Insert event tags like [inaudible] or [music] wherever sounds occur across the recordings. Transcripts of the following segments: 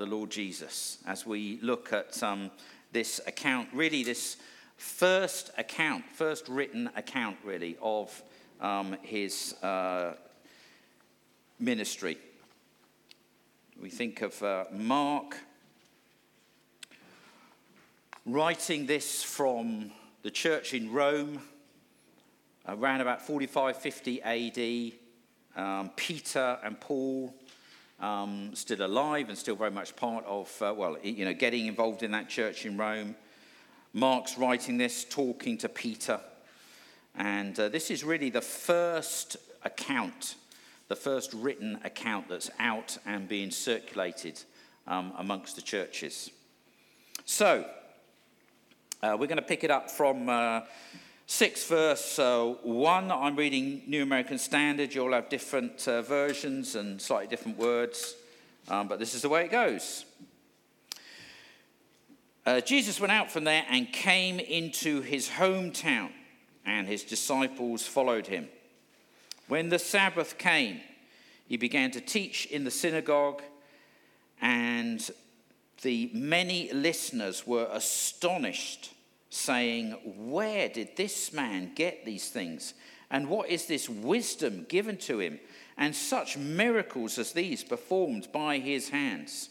the Lord Jesus as we look at um, this account, really, this first account, first written account, really, of um, his uh, ministry. We think of uh, Mark writing this from the church in Rome around about 45 50 AD. Um, Peter and Paul um, still alive and still very much part of, uh, well, you know, getting involved in that church in Rome. Mark's writing this, talking to Peter. And uh, this is really the first account, the first written account that's out and being circulated um, amongst the churches. So, uh, we're going to pick it up from uh, 6 verse uh, 1. I'm reading New American Standard. You'll have different uh, versions and slightly different words, um, but this is the way it goes. Uh, Jesus went out from there and came into his hometown, and his disciples followed him. When the Sabbath came, he began to teach in the synagogue, and the many listeners were astonished saying, Where did this man get these things? And what is this wisdom given to him? And such miracles as these performed by his hands?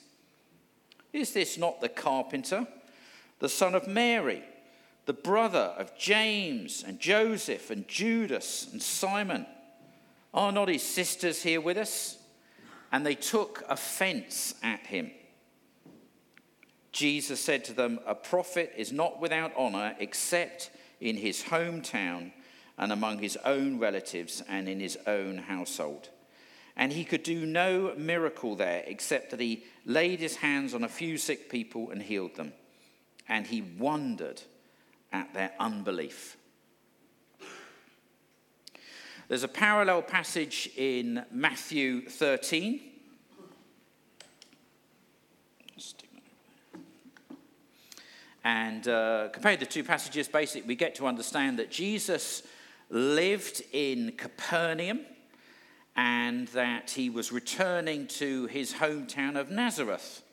Is this not the carpenter, the son of Mary, the brother of James and Joseph and Judas and Simon? Are not his sisters here with us? And they took offense at him. Jesus said to them, A prophet is not without honor except in his hometown and among his own relatives and in his own household. And he could do no miracle there except that he laid his hands on a few sick people and healed them. And he wondered at their unbelief. There's a parallel passage in Matthew 13 And uh, compared the two passages, basically, we get to understand that Jesus lived in Capernaum and that he was returning to his hometown of Nazareth.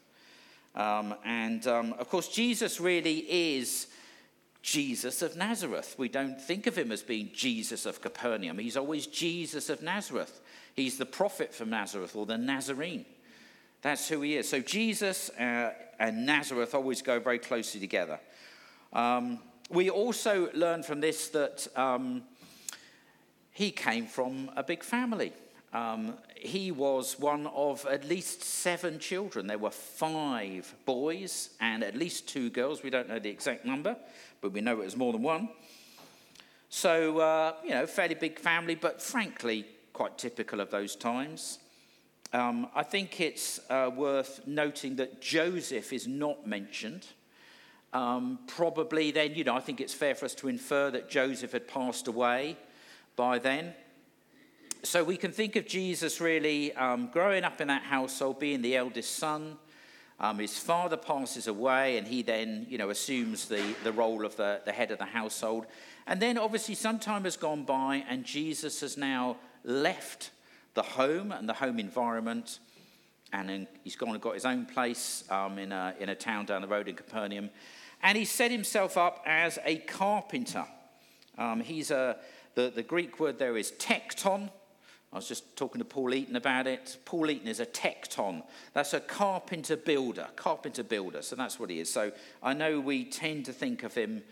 Um, and um, of course, Jesus really is Jesus of Nazareth. We don't think of him as being Jesus of Capernaum. He's always Jesus of Nazareth. He's the prophet from Nazareth or the Nazarene. That's who he is. So Jesus uh, and Nazareth always go very closely together. Um, we also learn from this that um, he came from a big family. Um, he was one of at least seven children. There were five boys and at least two girls. We don't know the exact number, but we know it was more than one. So, uh, you know, fairly big family, but frankly, quite typical of those times. Um, I think it's uh, worth noting that Joseph is not mentioned. Um, probably then, you know, I think it's fair for us to infer that Joseph had passed away by then. So we can think of Jesus really um, growing up in that household, being the eldest son. Um, his father passes away, and he then, you know, assumes the, the role of the, the head of the household. And then, obviously, some time has gone by, and Jesus has now left the home and the home environment. And in, he's gone and got his own place um, in, a, in a town down the road in Capernaum. And he set himself up as a carpenter. Um, he's a, the, the Greek word there is tekton. I was just talking to Paul Eaton about it. Paul Eaton is a tekton. That's a carpenter builder, carpenter builder. So that's what he is. So I know we tend to think of him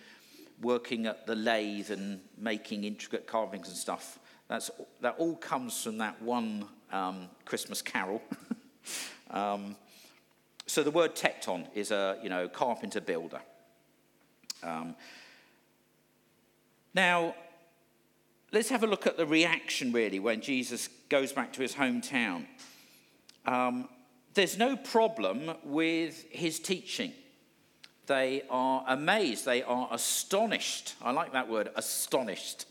working at the lathe and making intricate carvings and stuff. That's, that all comes from that one um, Christmas carol. [laughs] um, so the word tekton is a you know carpenter builder. Um, now, let's have a look at the reaction really when Jesus goes back to his hometown. Um, there's no problem with his teaching. They are amazed, they are astonished. I like that word, astonished.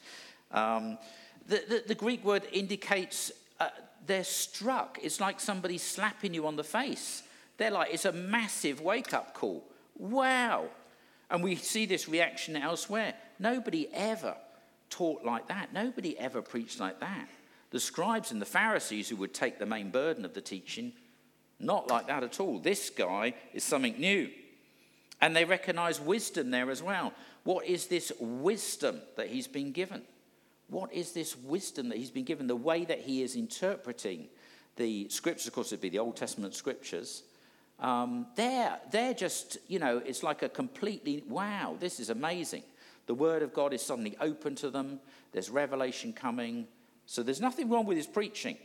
The, the, the Greek word indicates uh, they're struck. It's like somebody slapping you on the face. They're like, it's a massive wake up call. Wow. And we see this reaction elsewhere. Nobody ever taught like that. Nobody ever preached like that. The scribes and the Pharisees, who would take the main burden of the teaching, Not like that at all. This guy is something new. And they recognize wisdom there as well. What is this wisdom that he's been given? What is this wisdom that he's been given? The way that he is interpreting the scriptures, of course, it'd be the Old Testament scriptures. Um, they're, they're just, you know, it's like a completely, wow, this is amazing. The word of God is suddenly open to them. There's revelation coming. So there's nothing wrong with his preaching.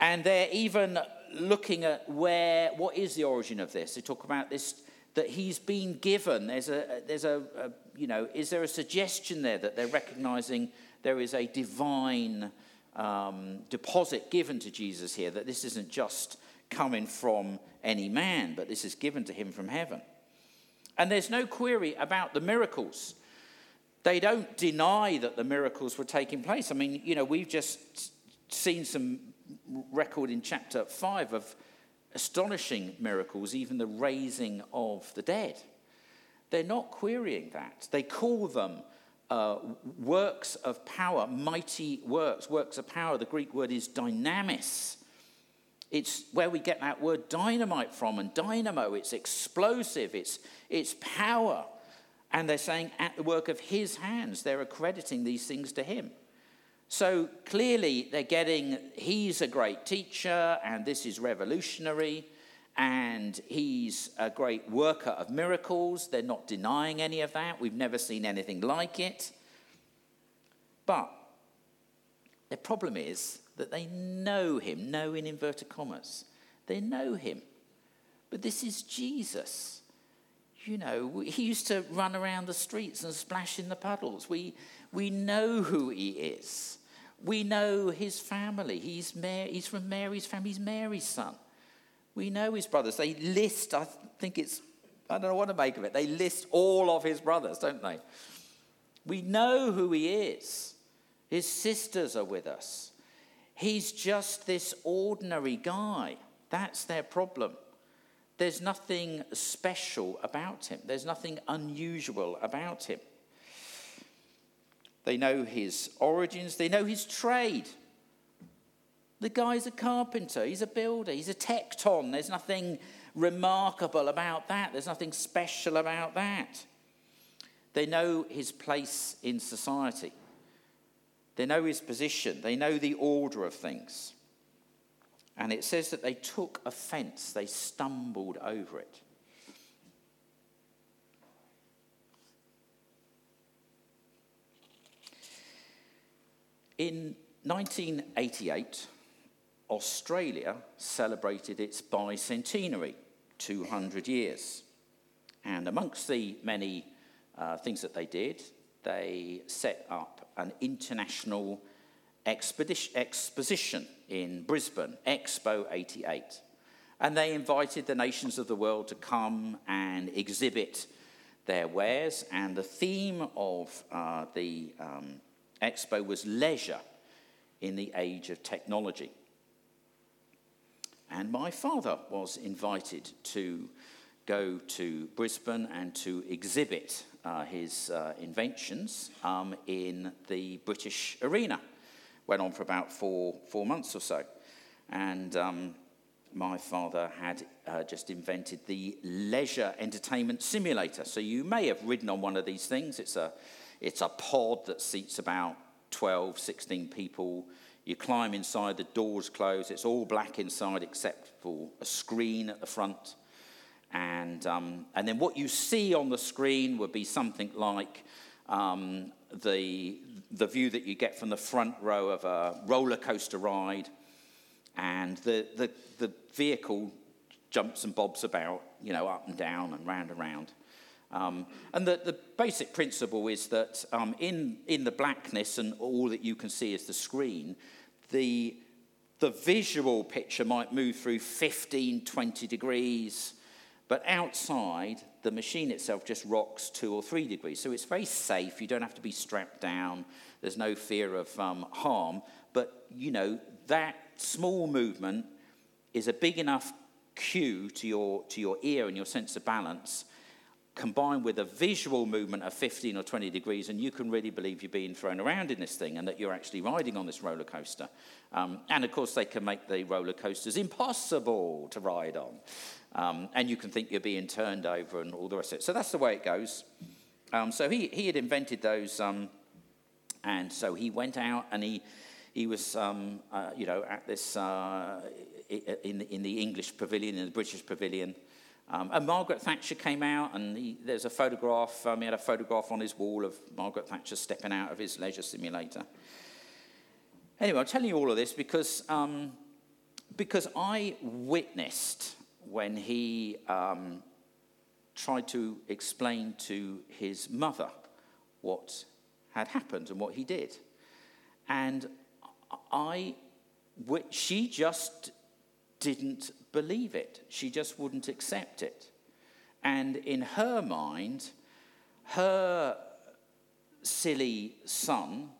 And they're even looking at where, what is the origin of this? They talk about this, that he's been given. There's a, there's a, a you know, is there a suggestion there that they're recognizing there is a divine um, deposit given to Jesus here, that this isn't just coming from any man, but this is given to him from heaven. And there's no query about the miracles. They don't deny that the miracles were taking place. I mean, you know, we've just seen some record in chapter 5 of astonishing miracles, even the raising of the dead. They're not querying that. They call them uh, works of power, mighty works, works of power. The Greek word is dynamis. It's where we get that word dynamite from, and dynamo, it's explosive, it's, it's power. And they're saying at the work of his hands, they're accrediting these things to him. So clearly, they're getting, he's a great teacher, and this is revolutionary, and he's a great worker of miracles. They're not denying any of that. We've never seen anything like it. But the problem is that they know him, know in inverted commas. They know him. But this is Jesus. You know, he used to run around the streets and splash in the puddles. We, we know who he is. We know his family. He's, Mary, he's from Mary's family. He's Mary's son. We know his brothers. They list, I think it's, I don't know what to make of it. They list all of his brothers, don't they? We know who he is. His sisters are with us. He's just this ordinary guy. That's their problem. There's nothing special about him, there's nothing unusual about him. They know his origins, they know his trade. The guy's a carpenter, he's a builder, he's a tekton. There's nothing remarkable about that, there's nothing special about that. They know his place in society, they know his position, they know the order of things. And it says that they took offense, they stumbled over it. In 1988, Australia celebrated its bicentenary, 200 years. And amongst the many uh, things that they did, they set up an international expedition, exposition in Brisbane, Expo 88. And they invited the nations of the world to come and exhibit their wares. And the theme of uh, the um, Expo was leisure in the age of technology. And my father was invited to go to Brisbane and to exhibit uh, his uh, inventions um, in the British arena. Went on for about four, four months or so. And um, my father had uh, just invented the leisure entertainment simulator. So you may have ridden on one of these things. It's a it's a pod that seats about 12, 16 people. You climb inside, the doors close. It's all black inside except for a screen at the front. And, um, and then what you see on the screen would be something like um, the, the view that you get from the front row of a roller coaster ride. And the, the, the vehicle jumps and bobs about, you know, up and down and round and round. Um, and the, the basic principle is that um, in, in the blackness and all that you can see is the screen, the, the visual picture might move through 15, 20 degrees, but outside, the machine itself just rocks two or three degrees. So it's very safe. You don't have to be strapped down. There's no fear of um, harm. But, you know, that small movement is a big enough cue to your, to your ear and your sense of balance combined with a visual movement of 15 or 20 degrees, and you can really believe you're being thrown around in this thing and that you're actually riding on this roller coaster. Um, and of course, they can make the roller coasters impossible to ride on. Um, and you can think you're being turned over and all the rest of it. So that's the way it goes. Um, so he, he had invented those, um, and so he went out and he, he was, um, uh, you know, at this, uh, in, in the English pavilion, in the British pavilion. Um, and Margaret Thatcher came out, and he, there's a photograph. Um, he had a photograph on his wall of Margaret Thatcher stepping out of his leisure simulator. Anyway, I'm telling you all of this because, um, because I witnessed when he um, tried to explain to his mother what had happened and what he did. And I, she just didn't believe it. She just wouldn't accept it. And in her mind, her silly son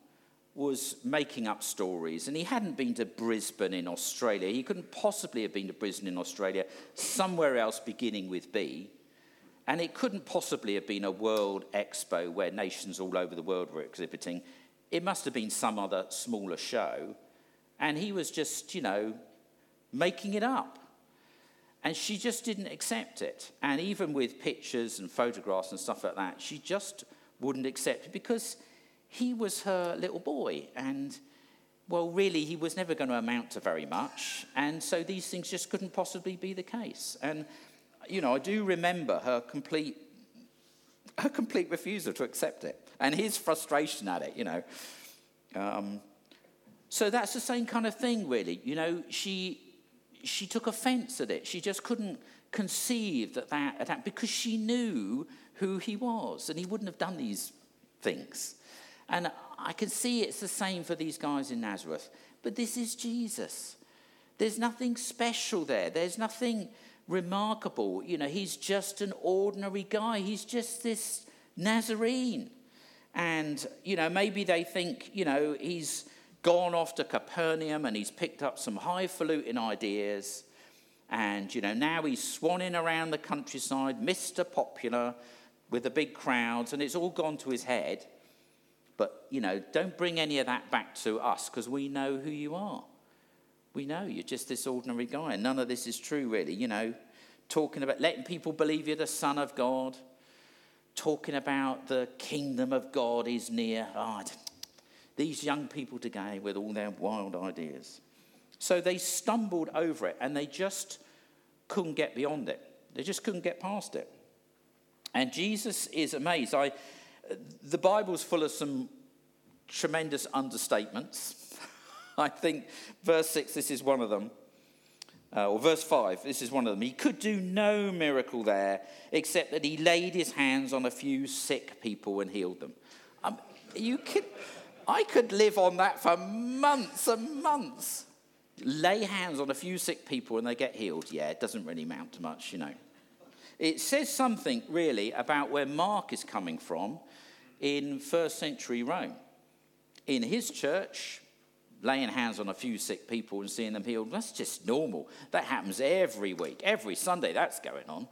was making up stories, and he hadn't been to Brisbane in Australia. He couldn't possibly have been to Brisbane in Australia, somewhere else beginning with B. And it couldn't possibly have been a world expo where nations all over the world were exhibiting. It must have been some other smaller show. And he was just, you know, making it up. And she just didn't accept it. And even with pictures and photographs and stuff like that, she just wouldn't accept it because he was her little boy. And, well, really, he was never going to amount to very much. And so these things just couldn't possibly be the case. And, you know, I do remember her complete, her complete refusal to accept it and his frustration at it, you know. Um, so that's the same kind of thing, really. You know, she she took offense at it. She just couldn't conceive that that because she knew who he was and he wouldn't have done these things. And I can see it's the same for these guys in Nazareth. But this is Jesus. There's nothing special there, there's nothing remarkable. You know, he's just an ordinary guy, he's just this Nazarene. And, you know, maybe they think, you know, he's gone off to Capernaum and he's picked up some highfalutin ideas. And, you know, now he's swanning around the countryside, Mr. Popular, with the big crowds, and it's all gone to his head. But, you know, don't bring any of that back to us because we know who you are. We know you're just this ordinary guy. And none of this is true, really. You know, talking about letting people believe you're the Son of God, talking about the kingdom of God is near. Oh, these young people today with all their wild ideas. So they stumbled over it and they just couldn't get beyond it. They just couldn't get past it. And Jesus is amazed. I, the Bible's full of some tremendous understatements. [laughs] I think verse 6, this is one of them. Uh, or verse 5, this is one of them. He could do no miracle there except that he laid his hands on a few sick people and healed them. Um, you kid- I could live on that for months and months. Lay hands on a few sick people and they get healed. Yeah, it doesn't really amount to much, you know. It says something really about where Mark is coming from in first century Rome. In his church, laying hands on a few sick people and seeing them healed, that's just normal. That happens every week, every Sunday, that's going on.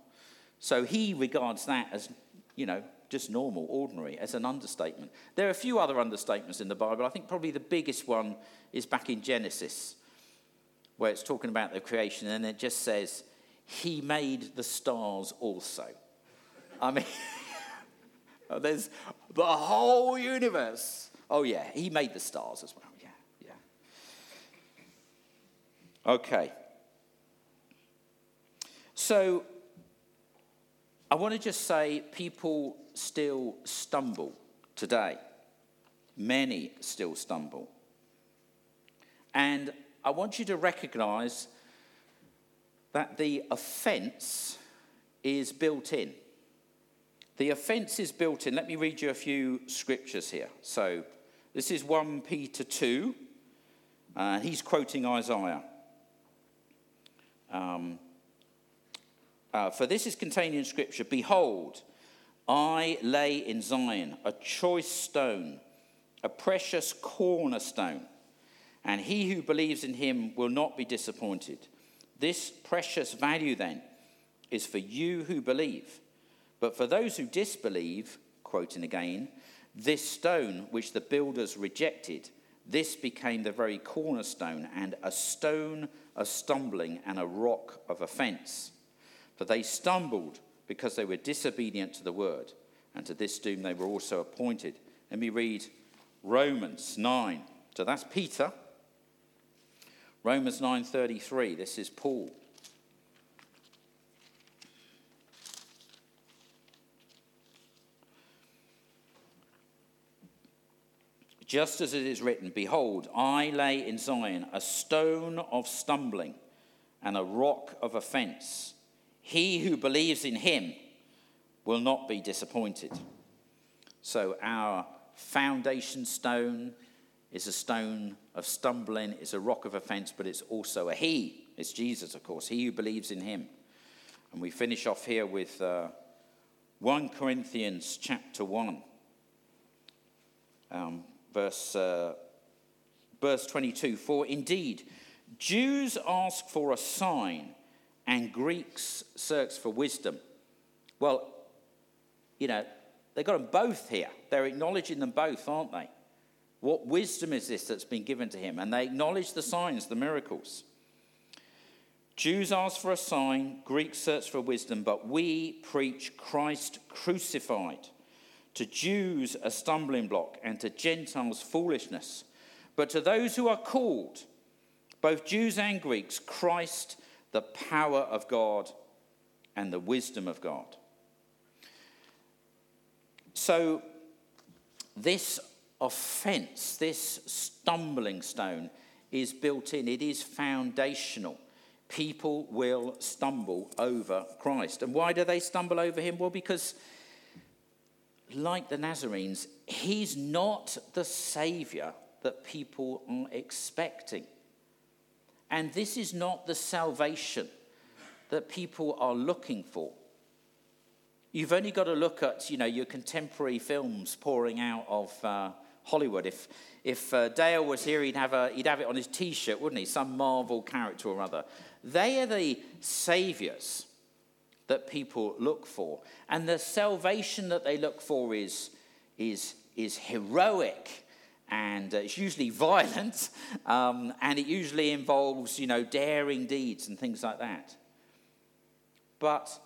So he regards that as, you know, just normal, ordinary, as an understatement. There are a few other understatements in the Bible. I think probably the biggest one is back in Genesis, where it's talking about the creation, and it just says, He made the stars also. I mean, [laughs] there's the whole universe. Oh, yeah, He made the stars as well. Yeah, yeah. Okay. So, I want to just say people still stumble today. Many still stumble. And I want you to recognize that the offense is built in. The offense is built in. Let me read you a few scriptures here. So, this is 1 Peter 2. Uh, he's quoting Isaiah. Um, uh, For this is contained in Scripture Behold, I lay in Zion a choice stone, a precious cornerstone, and he who believes in him will not be disappointed. This precious value, then, is for you who believe. But for those who disbelieve, quoting again, this stone which the builders rejected, this became the very cornerstone and a stone of stumbling and a rock of offense. For they stumbled because they were disobedient to the word, and to this doom they were also appointed. Let me read Romans 9. So that's Peter. Romans 9:33. This is Paul. Just as it is written, Behold, I lay in Zion a stone of stumbling and a rock of offense. He who believes in him will not be disappointed. So, our foundation stone is a stone of stumbling, it's a rock of offense, but it's also a he. It's Jesus, of course, he who believes in him. And we finish off here with uh, 1 Corinthians chapter 1. Um, verse, uh, verse 22 For indeed, Jews ask for a sign, and Greeks search for wisdom. Well, you know, they've got them both here. They're acknowledging them both, aren't they? What wisdom is this that's been given to him? And they acknowledge the signs, the miracles. Jews ask for a sign, Greeks search for wisdom, but we preach Christ crucified to Jews, a stumbling block, and to Gentiles, foolishness. But to those who are called, both Jews and Greeks, Christ, the power of God and the wisdom of God. So, this offense, this stumbling stone, is built in, it is foundational. People will stumble over Christ. And why do they stumble over him? Well, because like the Nazarenes, he's not the Savior that people are expecting. And this is not the salvation that people are looking for. You've only got to look at, you know, your contemporary films pouring out of uh, Hollywood. If, if uh, Dale was here, he'd have, a, he'd have it on his T-shirt, wouldn't he? Some Marvel character or other. They are the saviors that people look for. And the salvation that they look for is, is, is heroic and uh, it's usually [laughs] violent um, and it usually involves, you know, daring deeds and things like that. But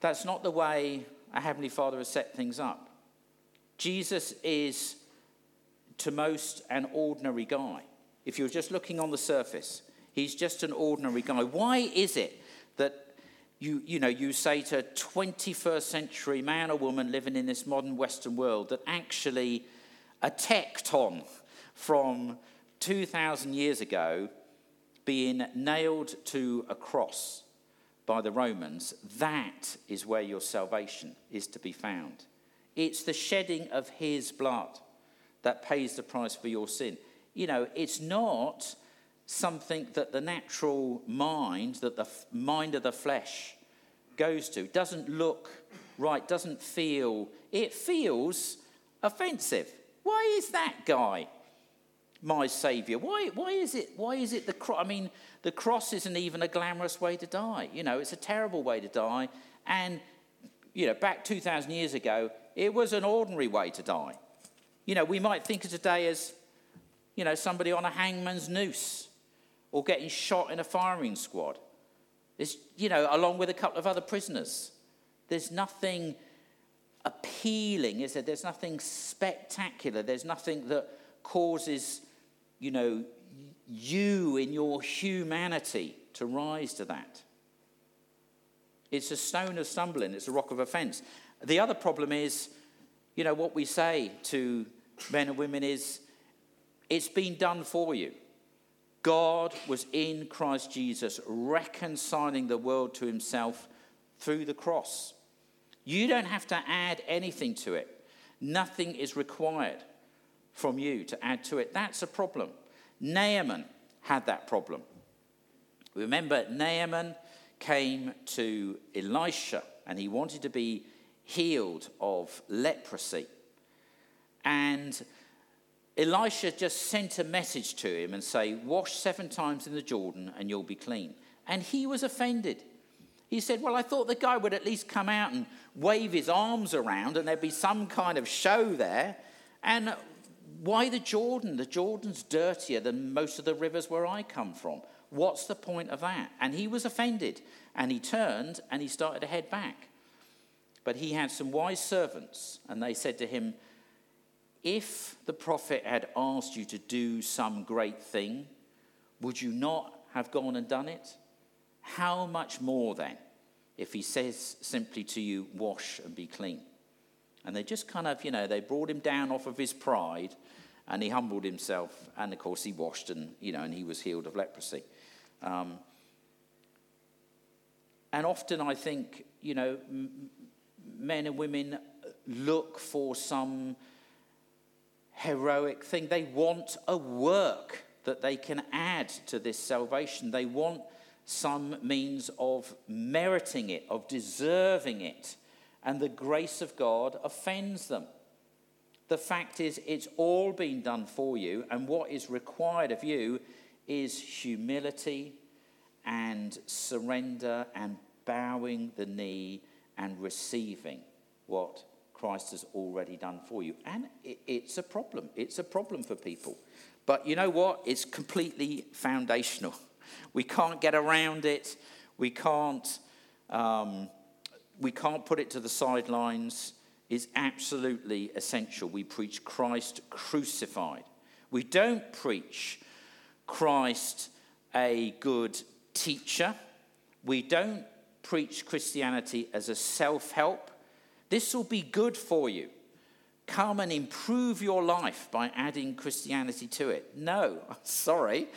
that's not the way a Heavenly Father has set things up. Jesus is, to most, an ordinary guy. If you're just looking on the surface, he's just an ordinary guy. Why is it that you, you know, you say to a 21st century man or woman living in this modern Western world that actually a tekton from 2,000 years ago being nailed to a cross by the Romans, that is where your salvation is to be found. It's the shedding of his blood that pays the price for your sin. You know, it's not something that the natural mind, that the f- mind of the flesh goes to, doesn't look right, doesn't feel, it feels offensive. Why is that guy my savior? Why, why is it, why is it the cross? I mean, the cross isn't even a glamorous way to die. You know, it's a terrible way to die. And, you know, back 2,000 years ago, it was an ordinary way to die. You know, we might think of today as, you know, somebody on a hangman's noose or getting shot in a firing squad. There's, you know, along with a couple of other prisoners. There's nothing appealing, is there? There's nothing spectacular. There's nothing that causes, you know, you in your humanity to rise to that. It's a stone of stumbling, it's a rock of offense. The other problem is, you know, what we say to men and women is, it's been done for you. God was in Christ Jesus, reconciling the world to himself through the cross. You don't have to add anything to it, nothing is required from you to add to it. That's a problem. Naaman had that problem. Remember, Naaman came to Elisha and he wanted to be healed of leprosy. And Elisha just sent a message to him and say, Wash seven times in the Jordan and you'll be clean. And he was offended. He said, Well, I thought the guy would at least come out and wave his arms around and there'd be some kind of show there. And why the Jordan? The Jordan's dirtier than most of the rivers where I come from. What's the point of that? And he was offended and he turned and he started to head back. But he had some wise servants and they said to him, If the prophet had asked you to do some great thing, would you not have gone and done it? How much more then if he says simply to you, Wash and be clean? And they just kind of, you know, they brought him down off of his pride and he humbled himself. And of course, he washed and, you know, and he was healed of leprosy. Um, and often I think, you know, m- men and women look for some heroic thing. They want a work that they can add to this salvation. They want some means of meriting it, of deserving it and the grace of God offends them. The fact is, it's all been done for you, and what is required of you is humility and surrender and bowing the knee and receiving what Christ has already done for you. And it's a problem. It's a problem for people. But you know what? It's completely foundational. We can't get around it. We can't um, we can't put it to the sidelines, It's absolutely essential. We preach Christ crucified. We don't preach Christ a good teacher. We don't preach Christianity as a self help. This will be good for you. Come and improve your life by adding Christianity to it. No, [laughs] sorry.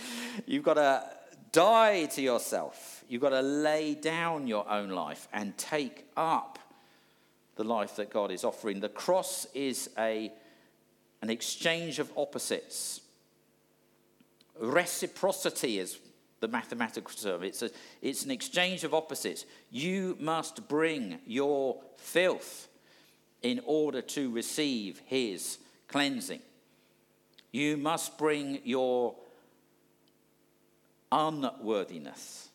You've got to die to yourself You've got to lay down your own life and take up the life that God is offering. The cross is a, an exchange of opposites. Reciprocity is the mathematical term. It's, a, it's an exchange of opposites. You must bring your filth in order to receive his cleansing. You must bring your unworthiness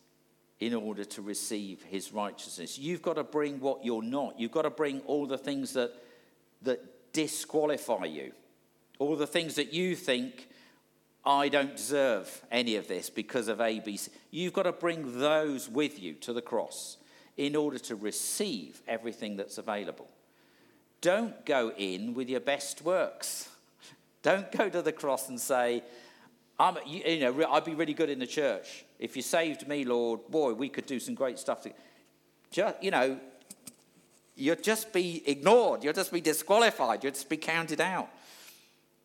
in order to receive his righteousness. You've got to bring what you're not. You've got to bring all the things that, that disqualify you, all the things that you think, I don't deserve any of this because of ABC. You've got to bring those with you to the cross in order to receive everything that's available. Don't go in with your best works. [laughs] Don't go to the cross and say, I'm, you, know, I'd be really good in the church. If you saved me, Lord, boy, we could do some great stuff. To, just, you know, you'll just be ignored. You'll just be disqualified. You'll just be counted out.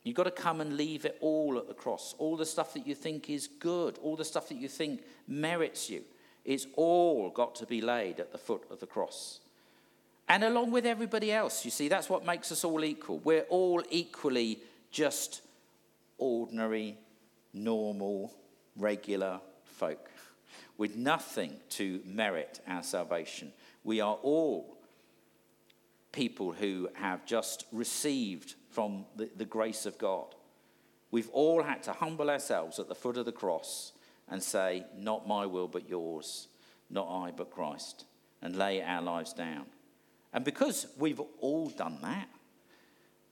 You've got to come and leave it all at the cross. All the stuff that you think is good, all the stuff that you think merits you, it's all got to be laid at the foot of the cross. And along with everybody else, you see, that's what makes us all equal. We're all equally just ordinary, normal, regular folk with nothing to merit our salvation. We are all people who have just received from the, the grace of God. We've all had to humble ourselves at the foot of the cross and say, Not my will, but yours, not I, but Christ, and lay our lives down. And because we've all done that,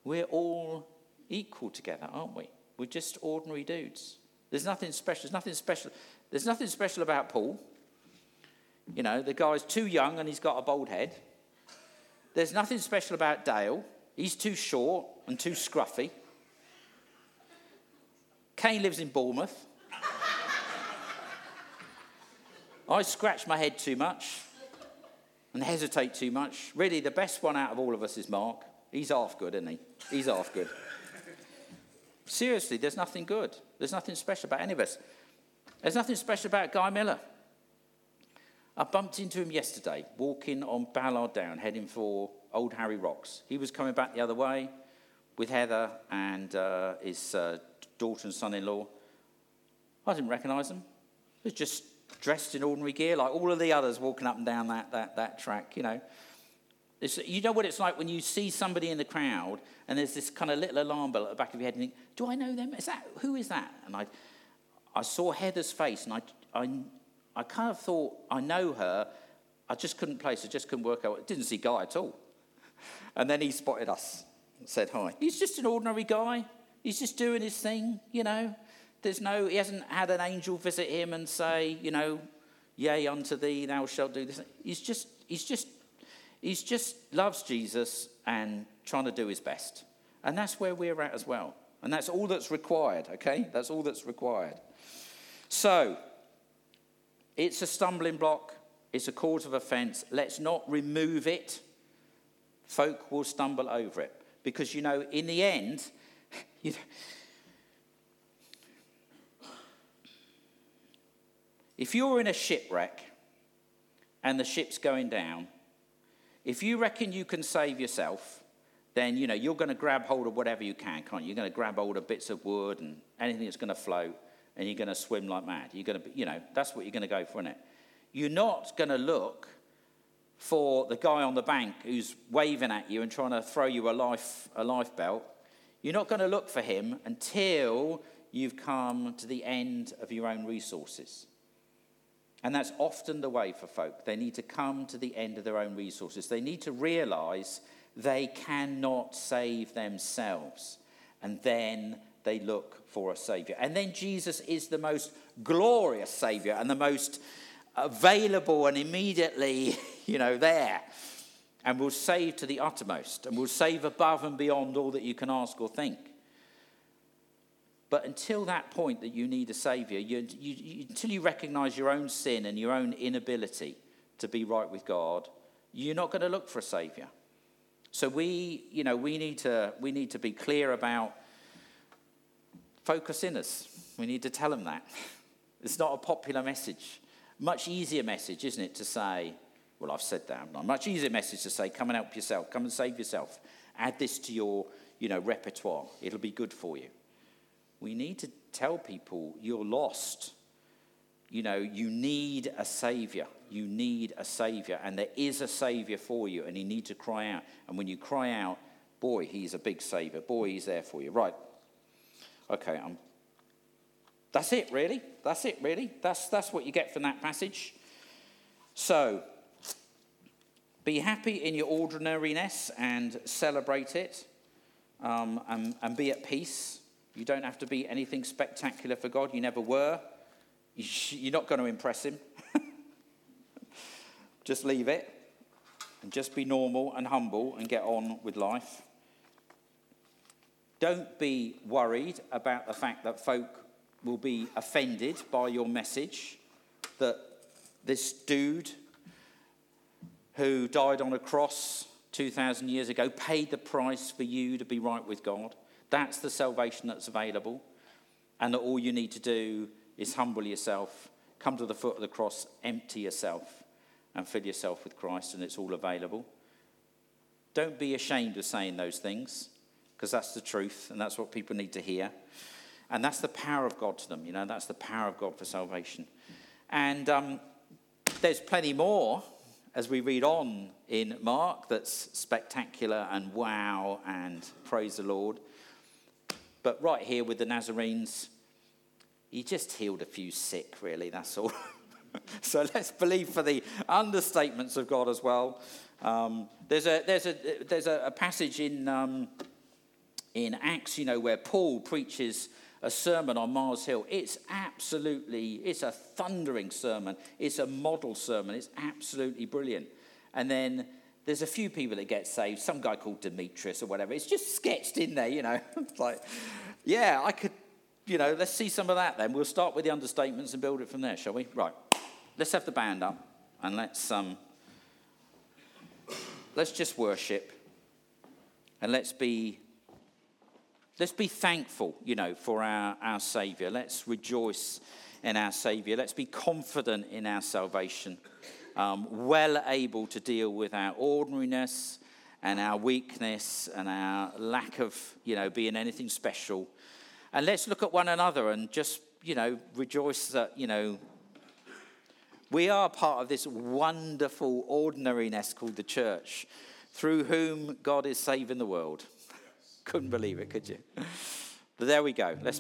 we're all equal together, aren't we? We're just ordinary dudes. There's nothing special. There's nothing special. There's nothing special about Paul. You know, the guy's too young and he's got a bald head. There's nothing special about Dale. He's too short and too scruffy. Kane lives in Bournemouth. [laughs] I scratch my head too much and hesitate too much. Really, the best one out of all of us is Mark. He's half good, isn't he? He's half good. Seriously, there's nothing good. There's nothing special about any of us. There's nothing special about Guy Miller. I bumped into him yesterday, walking on Ballard Down, heading for Old Harry Rocks. He was coming back the other way with Heather and uh, his uh, daughter and son in law. I didn't recognise him. He was just dressed in ordinary gear, like all of the others walking up and down that, that, that track, you know. It's, you know what it's like when you see somebody in the crowd and there's this kind of little alarm bell at the back of your head and you think, do I know them? Is that, who is that? And I, I saw Heather's face and I, I, I kind of thought, I know her, I just couldn't place, I just couldn't work out. Didn't see Guy at all. And then he spotted us and said hi. He's just an ordinary guy. He's just doing his thing, you know. There's no, he hasn't had an angel visit him and say, you know, yea unto thee, thou shalt do this. He's just, he's just, he's just loves Jesus and trying to do his best. And that's where we're at as well. And that's all that's required, okay? That's all that's required. So, it's a stumbling block, it's a cause of offense. Let's not remove it. Folk will stumble over it. Because, you know, in the end, [laughs] you know, if you're in a shipwreck and the ship's going down, if you reckon you can save yourself, then you know you're going to grab hold of whatever you can, can't you? You're going to grab hold of bits of wood and anything that's going to float, and you're going to swim like mad. You're going to, you know, that's what you're going to go for, isn't it? You're not going to look for the guy on the bank who's waving at you and trying to throw you a life a life belt. You're not going to look for him until you've come to the end of your own resources. And that's often the way for folk. They need to come to the end of their own resources. They need to realize they cannot save themselves. And then they look for a Savior. And then Jesus is the most glorious Savior and the most available and immediately, [laughs] you know, there. And will save to the uttermost and will save above and beyond all that you can ask or think. But until that point that you need a Savior, you, you, you, until you recognize your own sin and your own inability to be right with God, you're not going to look for a Savior. So we, you know, we need to, we need to be clear about focus sinners. We need to tell them that. It's not a popular message. Much easier message, isn't it, to say, well, I've said that. Much easier message to say, come and help yourself, come and save yourself. Add this to your, you know, repertoire. It'll be good for you. We need to tell people you're lost. You know, you need a savior. You need a savior. And there is a savior for you, and you need to cry out. And when you cry out, boy, he's a big savior. Boy, he's there for you. Right. Okay, I'm that's it, really. That's it, really. That's, that's what you get from that passage. So, be happy in your ordinariness and celebrate it um, and, and be at peace. You don't have to be anything spectacular for God. You never were. You're not going to impress Him. [laughs] just leave it and just be normal and humble and get on with life. Don't be worried about the fact that folk will be offended by your message that this dude who died on a cross 2,000 years ago paid the price for you to be right with God. That's the salvation that's available. And that all you need to do is humble yourself, come to the foot of the cross, empty yourself, and fill yourself with Christ, and it's all available. Don't be ashamed of saying those things, because that's the truth, and that's what people need to hear. And that's the power of God to them, you know, that's the power of God for salvation. And um, there's plenty more as we read on in Mark that's spectacular and wow and praise the Lord. But right here with the Nazarenes, he just healed a few sick, really, that's all. [laughs] so let's believe for the understatements of God as well. Um, there's a, there's a, there's a, passage in, um, in Acts, you know, where Paul preaches a sermon on Mars Hill. It's absolutely, it's a thundering sermon. It's a model sermon. It's absolutely brilliant. And then there's a few people that get saved. Some guy called Demetrius or whatever. It's just sketched in there, you know. [laughs] like, yeah, I could, you know, let's see some of that then. We'll start with the understatements and build it from there, shall we? Right. Let's have the band up and let's um, let's just worship and let's be Let's be thankful, you know, for our, our Savior. Let's rejoice in our Savior. Let's be confident in our salvation, um, well able to deal with our ordinariness and our weakness and our lack of, you know, being anything special. And let's look at one another and just, you know, rejoice that, you know, we are part of this wonderful ordinariness called the church, through whom God is saving the world. [laughs] Couldn't believe it, could you? But there we go. Let's